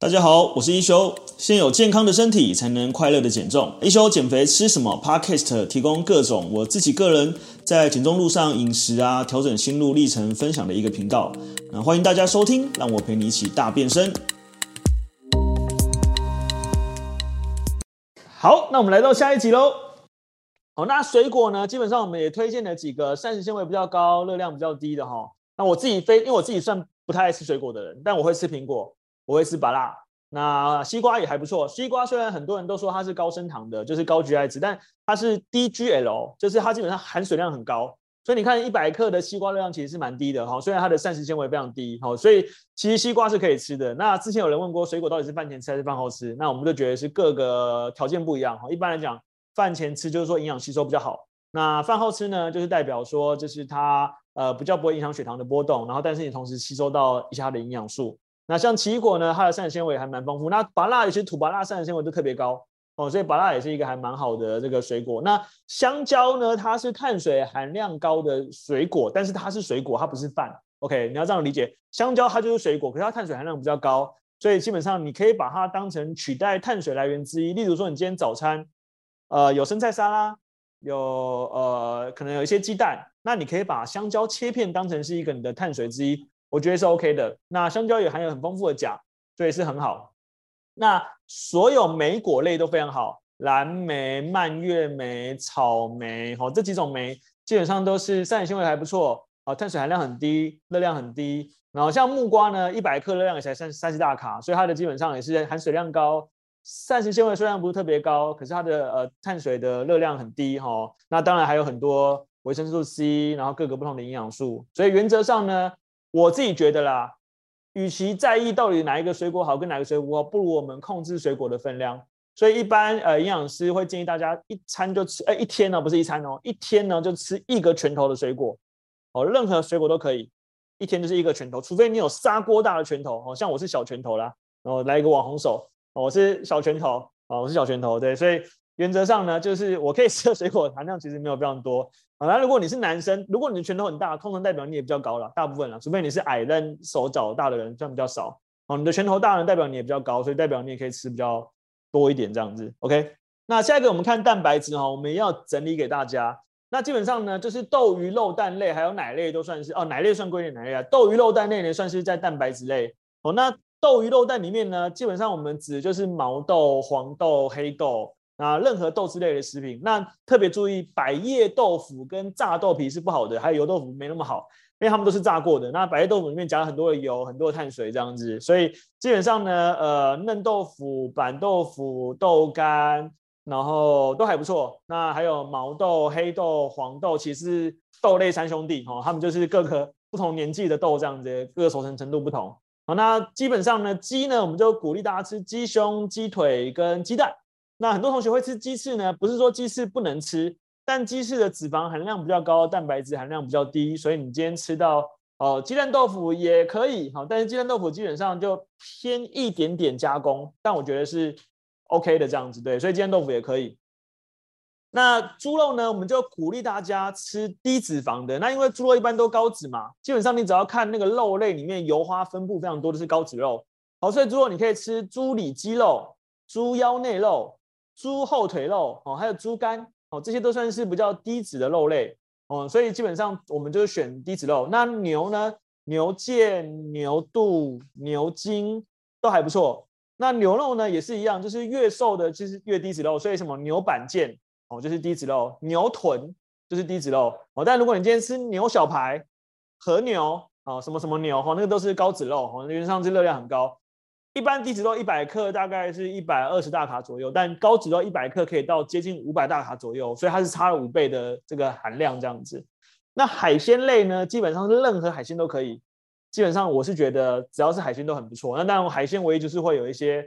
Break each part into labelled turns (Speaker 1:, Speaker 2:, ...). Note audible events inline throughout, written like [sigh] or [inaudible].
Speaker 1: 大家好，我是一休。先有健康的身体，才能快乐的减重。一休减肥吃什么？Podcast 提供各种我自己个人在减重路上饮食啊，调整心路历程分享的一个频道。那欢迎大家收听，让我陪你一起大变身。好，那我们来到下一集喽。好，那水果呢？基本上我们也推荐了几个膳食纤维比较高、热量比较低的哈。那我自己非因为我自己算不太爱吃水果的人，但我会吃苹果。我会吃芭乐，那西瓜也还不错。西瓜虽然很多人都说它是高升糖的，就是高 GI 值，但它是低 GL，就是它基本上含水量很高。所以你看一百克的西瓜热量其实是蛮低的哈，虽然它的膳食纤维非常低哈，所以其实西瓜是可以吃的。那之前有人问过水果到底是饭前吃还是饭后吃，那我们就觉得是各个条件不一样哈。一般来讲，饭前吃就是说营养吸收比较好，那饭后吃呢，就是代表说就是它呃比较不会影响血糖的波动，然后但是你同时吸收到一下它的营养素。那像奇异果呢，它的膳食纤维还蛮丰富。那芭乐有些土芭乐膳食纤维都特别高哦，所以芭乐也是一个还蛮好的这个水果。那香蕉呢，它是碳水含量高的水果，但是它是水果，它不是饭。OK，你要这样理解，香蕉它就是水果，可是它碳水含量比较高，所以基本上你可以把它当成取代碳水来源之一。例如说，你今天早餐呃有生菜沙拉，有呃可能有一些鸡蛋，那你可以把香蕉切片当成是一个你的碳水之一。我觉得是 OK 的。那香蕉也含有很丰富的钾，所以是很好。那所有莓果类都非常好，蓝莓、蔓越莓、草莓，哈，这几种莓基本上都是膳食纤维还不错，啊，碳水含量很低，热量很低。然后像木瓜呢，一百克热量也才三三十大卡，所以它的基本上也是含水量高，膳食纤维虽然不是特别高，可是它的呃碳水的热量很低，哈。那当然还有很多维生素 C，然后各个不同的营养素，所以原则上呢。我自己觉得啦，与其在意到底哪一个水果好跟哪个水果好，不如我们控制水果的分量。所以一般呃营养师会建议大家一餐就吃，哎一天呢不是一餐哦，一天呢就吃一个拳头的水果哦，任何水果都可以，一天就是一个拳头，除非你有砂锅大的拳头哦，像我是小拳头啦，然后来一个网红手，哦我是小拳头哦，我是小拳头，对，所以。原则上呢，就是我可以吃的水果含量其实没有非常多啊。那如果你是男生，如果你的拳头很大，通常代表你也比较高了，大部分了，除非你是矮但手脚大的人，这样比较少。哦，你的拳头大呢，代表你也比较高，所以代表你也可以吃比较多一点这样子。OK，那下一个我们看蛋白质哈，我们要整理给大家。那基本上呢，就是豆鱼肉蛋类还有奶类都算是哦，奶类算归类奶类啊，豆鱼肉蛋类呢算是在蛋白质类。哦，那豆鱼肉蛋里面呢，基本上我们指的就是毛豆、黄豆、黑豆。那任何豆制类的食品，那特别注意百叶豆腐跟炸豆皮是不好的，还有油豆腐没那么好，因为它们都是炸过的。那百叶豆腐里面加了很多的油，很多的碳水这样子，所以基本上呢，呃，嫩豆腐、板豆腐、豆干，然后都还不错。那还有毛豆、黑豆、黄豆，其实豆类三兄弟哦，他们就是各个不同年纪的豆这样子，各个熟成程度不同。好，那基本上呢，鸡呢，我们就鼓励大家吃鸡胸、鸡腿跟鸡蛋。那很多同学会吃鸡翅呢，不是说鸡翅不能吃，但鸡翅的脂肪含量比较高，蛋白质含量比较低，所以你今天吃到哦鸡蛋豆腐也可以，好，但是鸡蛋豆腐基本上就偏一点点加工，但我觉得是 OK 的这样子，对，所以鸡蛋豆腐也可以。那猪肉呢，我们就鼓励大家吃低脂肪的，那因为猪肉一般都高脂嘛，基本上你只要看那个肉类里面油花分布非常多的是高脂肉，好，所以猪肉你可以吃猪里脊肉、猪腰内肉。猪后腿肉哦，还有猪肝哦，这些都算是比较低脂的肉类哦，所以基本上我们就是选低脂肉。那牛呢？牛腱、牛肚、牛筋都还不错。那牛肉呢也是一样，就是越瘦的就是越低脂肉。所以什么牛板腱哦，就是低脂肉；牛臀就是低脂肉哦。但如果你今天吃牛小排、和牛哦，什么什么牛哈，那个都是高脂肉哦，原则上是热量很高。一般低脂肉一百克大概是一百二十大卡左右，但高脂肉一百克可以到接近五百大卡左右，所以它是差了五倍的这个含量这样子。那海鲜类呢，基本上是任何海鲜都可以，基本上我是觉得只要是海鲜都很不错。那当然海鲜唯一就是会有一些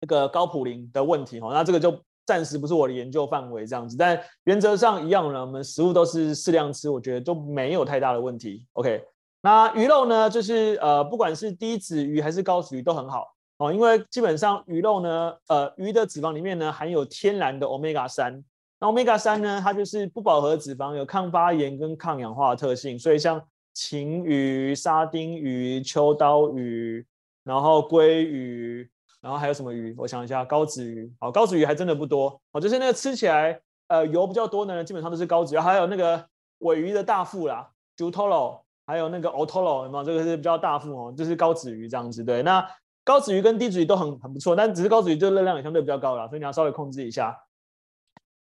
Speaker 1: 那个高普林的问题哈，那这个就暂时不是我的研究范围这样子，但原则上一样呢，我们食物都是适量吃，我觉得都没有太大的问题。OK。那鱼肉呢，就是呃，不管是低脂鱼还是高脂鱼都很好哦，因为基本上鱼肉呢，呃，鱼的脂肪里面呢含有天然的 Omega 三，那 Omega 三呢，它就是不饱和脂肪，有抗发炎跟抗氧化的特性，所以像鯖鱼、沙丁鱼、秋刀鱼，然后鲑鱼，然后还有什么鱼？我想一下，高脂鱼。好，高脂鱼还真的不多。哦，就是那个吃起来呃油比较多的呢，基本上都是高脂。还有那个尾鱼的大腹啦 j u t o l o 还有那个 Otoro，有没有？这个是比较大副哦，就是高子鱼这样子。对，那高子鱼跟低脂鱼都很很不错，但只是高子鱼就热量也相对比较高了，所以你要稍微控制一下。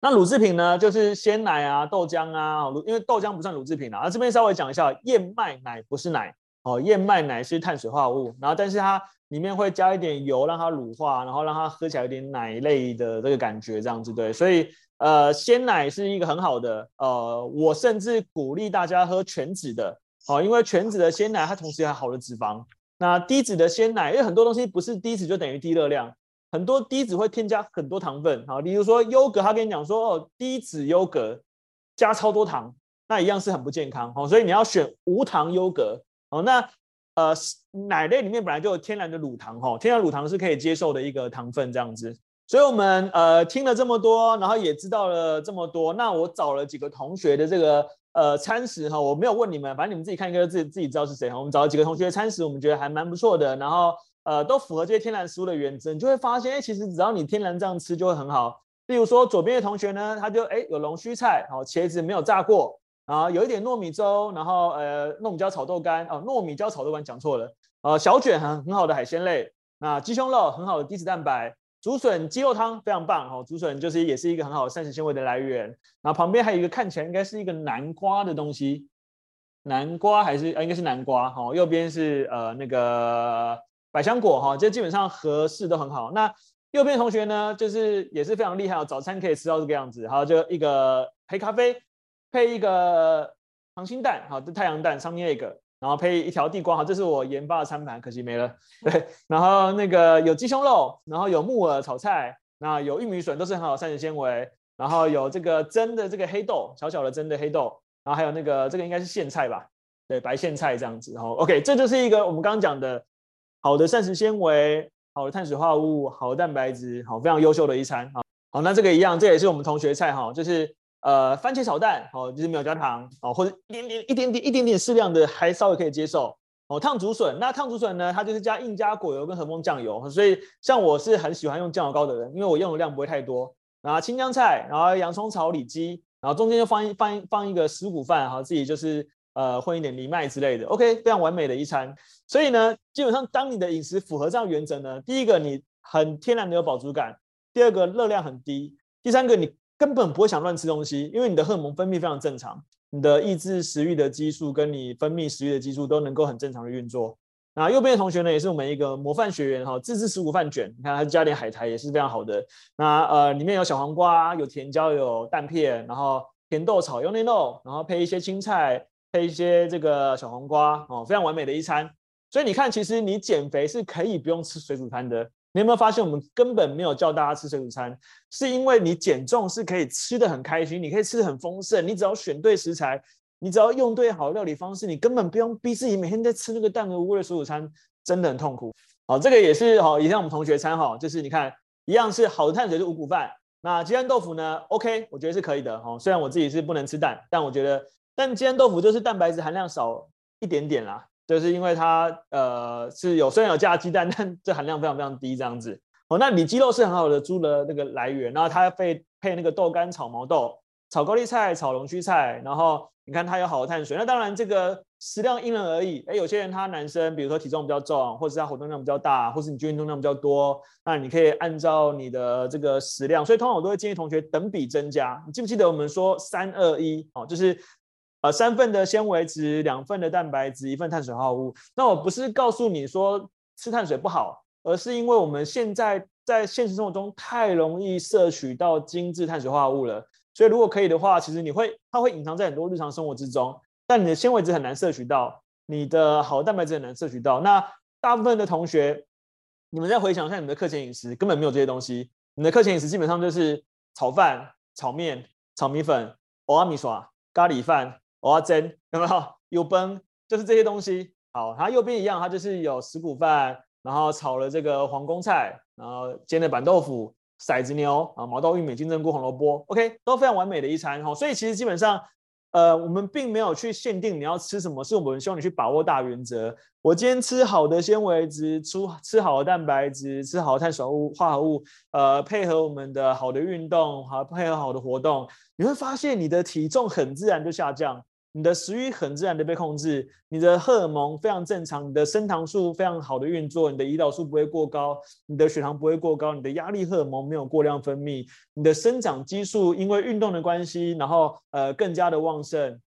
Speaker 1: 那乳制品呢，就是鲜奶啊、豆浆啊，因为豆浆不算乳制品啊。这边稍微讲一下，燕麦奶不是奶哦，燕麦奶是碳水化合物，然后但是它里面会加一点油，让它乳化，然后让它喝起来有点奶类的这个感觉，这样子对。所以呃，鲜奶是一个很好的，呃，我甚至鼓励大家喝全脂的，好，因为全脂的鲜奶它同时还好的脂肪。那低脂的鲜奶，因为很多东西不是低脂就等于低热量。很多低脂会添加很多糖分，好，比如说优格，他跟你讲说哦，低脂优格加超多糖，那一样是很不健康，哦，所以你要选无糖优格，哦，那呃奶类里面本来就有天然的乳糖，哈，天然乳糖是可以接受的一个糖分这样子，所以我们呃听了这么多，然后也知道了这么多，那我找了几个同学的这个呃餐食哈，我没有问你们，反正你们自己看一个自己自己知道是谁哈，我们找了几个同学的餐食，我们觉得还蛮不错的，然后。呃，都符合这些天然食物的原则，你就会发现，哎，其实只要你天然这样吃就会很好。例如说，左边的同学呢，他就哎有龙须菜，好，茄子没有炸过，然后有一点糯米粥，然后呃糯米椒炒豆干，哦，糯米椒炒豆干讲错了，呃小卷很很好的海鲜类，那鸡胸肉很好的低脂蛋白，竹笋鸡肉汤非常棒，哦，竹笋就是也是一个很好的膳食纤维的来源。然后旁边还有一个看起来应该是一个南瓜的东西，南瓜还是呃应该是南瓜，好，右边是呃那个。百香果哈，这基本上合适都很好。那右边同学呢，就是也是非常厉害哦，早餐可以吃到这个样子。好，就一个黑咖啡，配一个溏心蛋，好，这太阳蛋上面那个然后配一条地瓜，哈，这是我研发的餐盘，可惜没了。[laughs] 对，然后那个有鸡胸肉，然后有木耳炒菜，那有玉米笋，都是很好膳食纤维。然后有这个蒸的这个黑豆，小小的蒸的黑豆，然后还有那个这个应该是苋菜吧？对，白苋菜这样子。好，OK，这就是一个我们刚刚讲的。好的膳食纤维，好的碳水化合物，好的蛋白质，好，非常优秀的一餐。好，好，那这个一样，这也是我们同学菜哈，就是呃番茄炒蛋，哦，就是没有加糖，哦，或者一点点、一点点、一点点适量的，还稍微可以接受。哦，烫竹笋，那烫竹笋呢，它就是加印加果油跟和风酱油，所以像我是很喜欢用酱油膏的人，因为我用的量不会太多。然后青江菜，然后洋葱炒里脊，然后中间就放一放一放一个石谷饭，哈，自己就是。呃，混一点藜麦之类的，OK，非常完美的一餐。所以呢，基本上当你的饮食符合这样原则呢，第一个你很天然的有饱足感，第二个热量很低，第三个你根本不会想乱吃东西，因为你的荷尔蒙分泌非常正常，你的抑制食欲的激素跟你分泌食欲的激素都能够很正常的运作。那右边的同学呢，也是我们一个模范学员哈，自制十谷饭卷，你看他加点海苔也是非常好的。那呃，里面有小黄瓜，有甜椒，有蛋片，然后甜豆炒用内肉，然后配一些青菜。配一些这个小黄瓜哦，非常完美的一餐。所以你看，其实你减肥是可以不用吃水煮餐的。你有没有发现，我们根本没有叫大家吃水煮餐，是因为你减重是可以吃得很开心，你可以吃得很丰盛。你只要选对食材，你只要用对好料理方式，你根本不用逼自己每天在吃那个淡而无味的水煮餐，真的很痛苦。好，这个也是好，也像我们同学餐哈，就是你看一样是好的碳水是五谷饭。那鸡蛋豆腐呢？OK，我觉得是可以的哈。虽然我自己是不能吃蛋，但我觉得。但鸡蛋豆腐就是蛋白质含量少一点点啦，就是因为它呃是有虽然有加鸡蛋，[laughs] 但这含量非常非常低这样子。哦，那里脊肉是很好的猪的那个来源，然后它配配那个豆干炒毛豆、炒高丽菜、炒龙须菜，然后你看它有好的碳水。那当然这个食量因人而异，哎，有些人他男生比如说体重比较重，或者是他活动量比较大，或是你运动量比较多，那你可以按照你的这个食量。所以通常我都会建议同学等比增加。你记不记得我们说三二一？哦，就是。呃，三份的纤维质，两份的蛋白质，一份碳水化合物。那我不是告诉你说吃碳水不好，而是因为我们现在在现实生活中太容易摄取到精致碳水化合物了。所以如果可以的话，其实你会它会隐藏在很多日常生活之中，但你的纤维质很难摄取到，你的好蛋白质很难摄取到。那大部分的同学，你们再回想一下你们的课前饮食，根本没有这些东西。你的课前饮食基本上就是炒饭、炒面、炒米粉、蚵仔米线、咖喱饭。我要蒸 [laughs] 有没有？有崩，就是这些东西。好，它右边一样，它就是有石谷饭，然后炒了这个皇宫菜，然后煎的板豆腐、骰子牛啊、毛豆、玉米、金针菇、红萝卜，OK，都非常完美的一餐哈。所以其实基本上呃，我们并没有去限定你要吃什么，是我们希望你去把握大原则。我今天吃好的纤维质，吃吃好的蛋白质，吃好的碳水化合物，呃，配合我们的好的运动，好配合好的活动，你会发现你的体重很自然就下降。你的食欲很自然的被控制，你的荷尔蒙非常正常，你的升糖素非常好的运作，你的胰岛素不会过高，你的血糖不会过高，你的压力荷尔蒙没有过量分泌，你的生长激素因为运动的关系，然后呃更加的旺盛，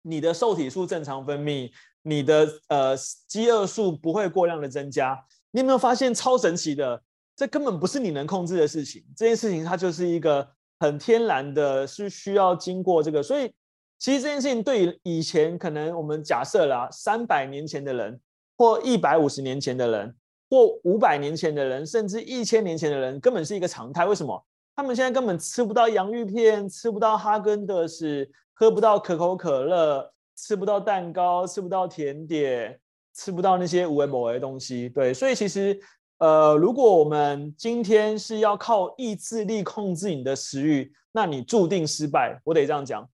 Speaker 1: 你的受体素正常分泌，你的呃饥饿素不会过量的增加。你有没有发现超神奇的？这根本不是你能控制的事情，这件事情它就是一个很天然的，是需要经过这个，所以。其实这件事情对于以前可能我们假设啦，三百年前的人，或一百五十年前的人，或五百年前的人，甚至一千年前的人，根本是一个常态。为什么？他们现在根本吃不到洋芋片，吃不到哈根德斯，喝不到可口可乐，吃不到蛋糕，吃不到甜点，吃不到那些无为某为的东西。对，所以其实，呃，如果我们今天是要靠意志力控制你的食欲，那你注定失败。我得这样讲。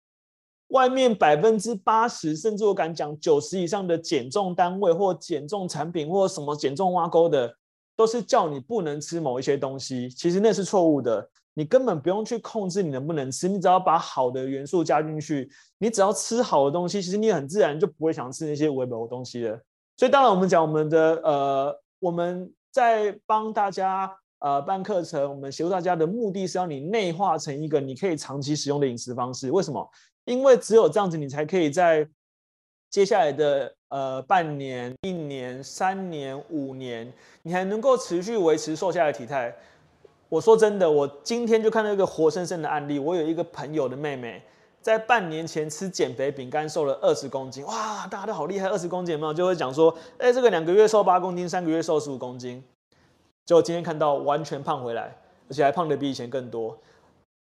Speaker 1: 外面百分之八十，甚至我敢讲九十以上的减重单位或减重产品或什么减重挖沟的，都是叫你不能吃某一些东西。其实那是错误的，你根本不用去控制你能不能吃，你只要把好的元素加进去，你只要吃好的东西，其实你很自然就不会想吃那些无谓的东西了。所以当然我们讲我们的呃，我们在帮大家呃办课程，我们协助大家的目的是让你内化成一个你可以长期使用的饮食方式。为什么？因为只有这样子，你才可以在接下来的呃半年、一年、三年、五年，你还能够持续维持瘦下来的体态。我说真的，我今天就看到一个活生生的案例。我有一个朋友的妹妹，在半年前吃减肥饼干瘦了二十公斤，哇，大家都好厉害，二十公斤有没有？就会讲说，哎，这个两个月瘦八公斤，三个月瘦十五公斤，结果今天看到完全胖回来，而且还胖得比以前更多。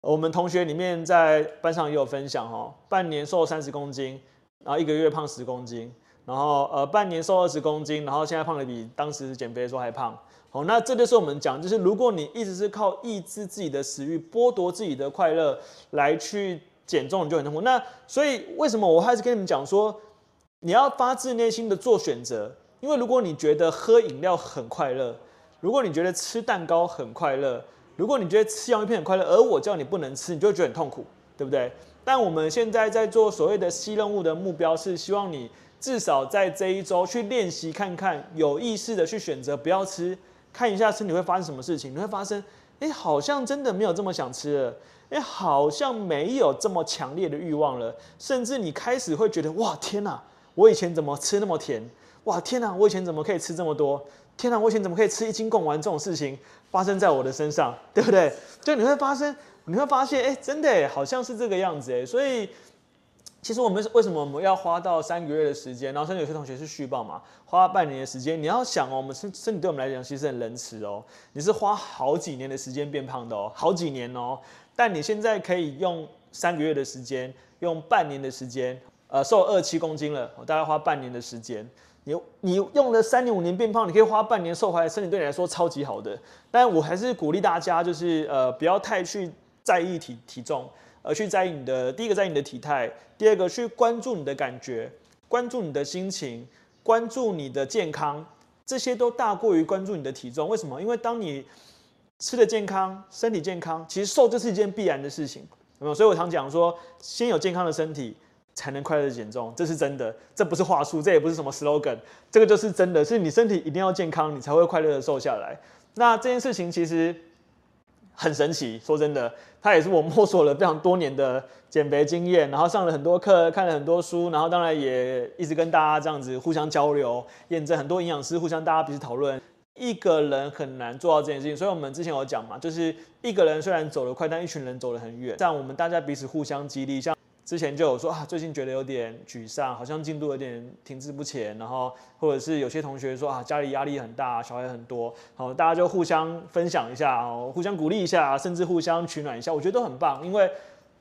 Speaker 1: 我们同学里面在班上也有分享哦，半年瘦三十公斤，然后一个月胖十公斤，然后呃半年瘦二十公斤，然后现在胖的比当时减肥的时候还胖。好，那这就是我们讲，就是如果你一直是靠抑制自己的食欲，剥夺自己的快乐来去减重，你就很痛苦。那所以为什么我还是跟你们讲说，你要发自内心的做选择，因为如果你觉得喝饮料很快乐，如果你觉得吃蛋糕很快乐。如果你觉得吃洋芋片很快乐，而我叫你不能吃，你就会觉得很痛苦，对不对？但我们现在在做所谓的 C 任务的目标是希望你至少在这一周去练习看看，有意识的去选择不要吃，看一下身体会发生什么事情。你会发现，哎，好像真的没有这么想吃了，哎，好像没有这么强烈的欲望了，甚至你开始会觉得，哇，天哪，我以前怎么吃那么甜？哇，天哪，我以前怎么可以吃这么多？天哪，我以前怎么可以吃一斤贡丸这种事情？发生在我的身上，对不对？就你会发生，你会发现，哎，真的，好像是这个样子，哎。所以，其实我们为什么我们要花到三个月的时间？然后，甚至有些同学是续报嘛，花半年的时间。你要想哦，我们身身体对我们来讲其实很仁慈哦。你是花好几年的时间变胖的哦，好几年哦。但你现在可以用三个月的时间，用半年的时间，呃，瘦二七公斤了，我大概花半年的时间。你你用了三年五年变胖，你可以花半年瘦回来，身体对你来说超级好的。但我还是鼓励大家，就是呃不要太去在意体体重，而去在意你的第一个在意你的体态，第二个去关注你的感觉，关注你的心情，关注你的健康，这些都大过于关注你的体重。为什么？因为当你吃的健康，身体健康，其实瘦就是一件必然的事情，有没有？所以我常讲说，先有健康的身体。才能快乐减重，这是真的，这不是话术，这也不是什么 slogan，这个就是真的，是你身体一定要健康，你才会快乐的瘦下来。那这件事情其实很神奇，说真的，它也是我摸索了非常多年的减肥经验，然后上了很多课，看了很多书，然后当然也一直跟大家这样子互相交流，验证很多营养师互相大家彼此讨论。一个人很难做到这件事情，所以我们之前有讲嘛，就是一个人虽然走得快，但一群人走得很远，这样我们大家彼此互相激励，像。之前就有说啊，最近觉得有点沮丧，好像进度有点停滞不前，然后或者是有些同学说啊，家里压力很大，小孩很多，好，大家就互相分享一下哦，互相鼓励一下，甚至互相取暖一下，我觉得都很棒。因为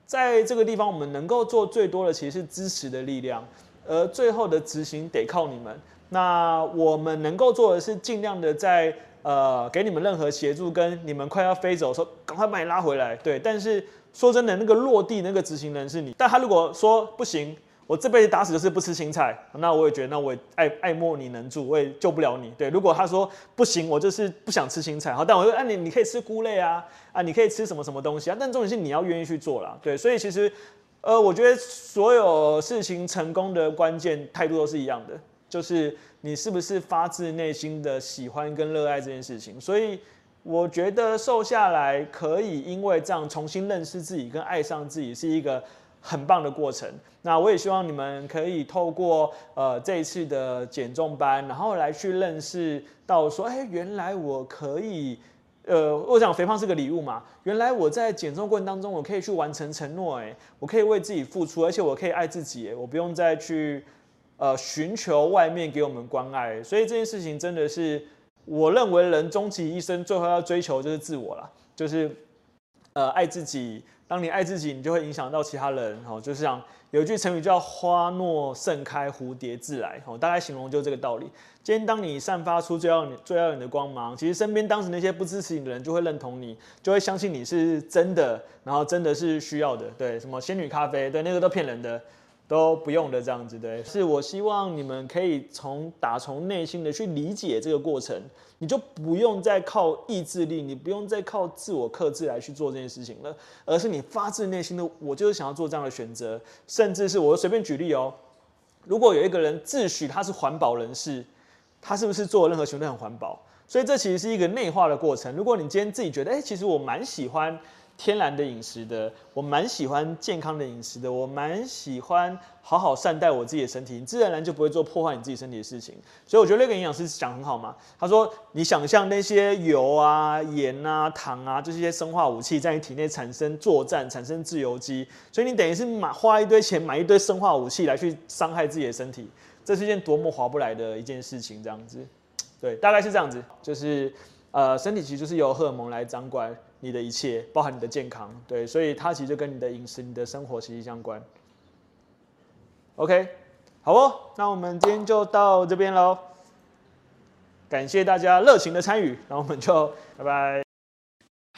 Speaker 1: 在这个地方，我们能够做最多的其实是支持的力量，而最后的执行得靠你们。那我们能够做的是尽量的在呃给你们任何协助，跟你们快要飞走的时候，赶快把你拉回来。对，但是说真的，那个落地那个执行人是你，但他如果说不行。我这辈子打死就是不吃青菜，那我也觉得，那我也爱爱莫你能助，我也救不了你。对，如果他说不行，我就是不想吃青菜，好，但我说，哎、你你可以吃菇类啊，啊，你可以吃什么什么东西啊，但重点是你要愿意去做啦。对，所以其实，呃，我觉得所有事情成功的关键态度都是一样的，就是你是不是发自内心的喜欢跟热爱这件事情。所以我觉得瘦下来可以因为这样重新认识自己跟爱上自己是一个。很棒的过程，那我也希望你们可以透过呃这一次的减重班，然后来去认识到说，哎，原来我可以，呃，我想肥胖是个礼物嘛，原来我在减重过程当中，我可以去完成承诺，哎，我可以为自己付出，而且我可以爱自己，我不用再去呃寻求外面给我们关爱，所以这件事情真的是我认为人终其一生最后要追求就是自我啦，就是呃爱自己。当你爱自己，你就会影响到其他人。哦，就是像有一句成语叫“花若盛开，蝴蝶自来”。哦，大概形容就是这个道理。今天当你散发出最耀眼、最耀眼的光芒，其实身边当时那些不支持你的人就会认同你，就会相信你是真的，然后真的是需要的。对，什么仙女咖啡，对，那个都骗人的。都不用的这样子，对，是我希望你们可以从打从内心的去理解这个过程，你就不用再靠意志力，你不用再靠自我克制来去做这件事情了，而是你发自内心的，我就是想要做这样的选择，甚至是我随便举例哦，如果有一个人自诩他是环保人士，他是不是做任何行为都很环保？所以这其实是一个内化的过程。如果你今天自己觉得，哎，其实我蛮喜欢。天然的饮食的，我蛮喜欢健康的饮食的，我蛮喜欢好好善待我自己的身体，你自然而然就不会做破坏你自己身体的事情。所以我觉得那个营养师讲很好嘛，他说你想象那些油啊、盐啊、糖啊这些生化武器在你体内产生作战，产生自由基，所以你等于是买花一堆钱买一堆生化武器来去伤害自己的身体，这是一件多么划不来的一件事情，这样子，对，大概是这样子，就是呃，身体其实就是由荷尔蒙来掌管。你的一切，包含你的健康，对，所以它其实就跟你的饮食、你的生活息息相关。OK，好哦，那我们今天就到这边喽，感谢大家热情的参与，那我们就拜拜。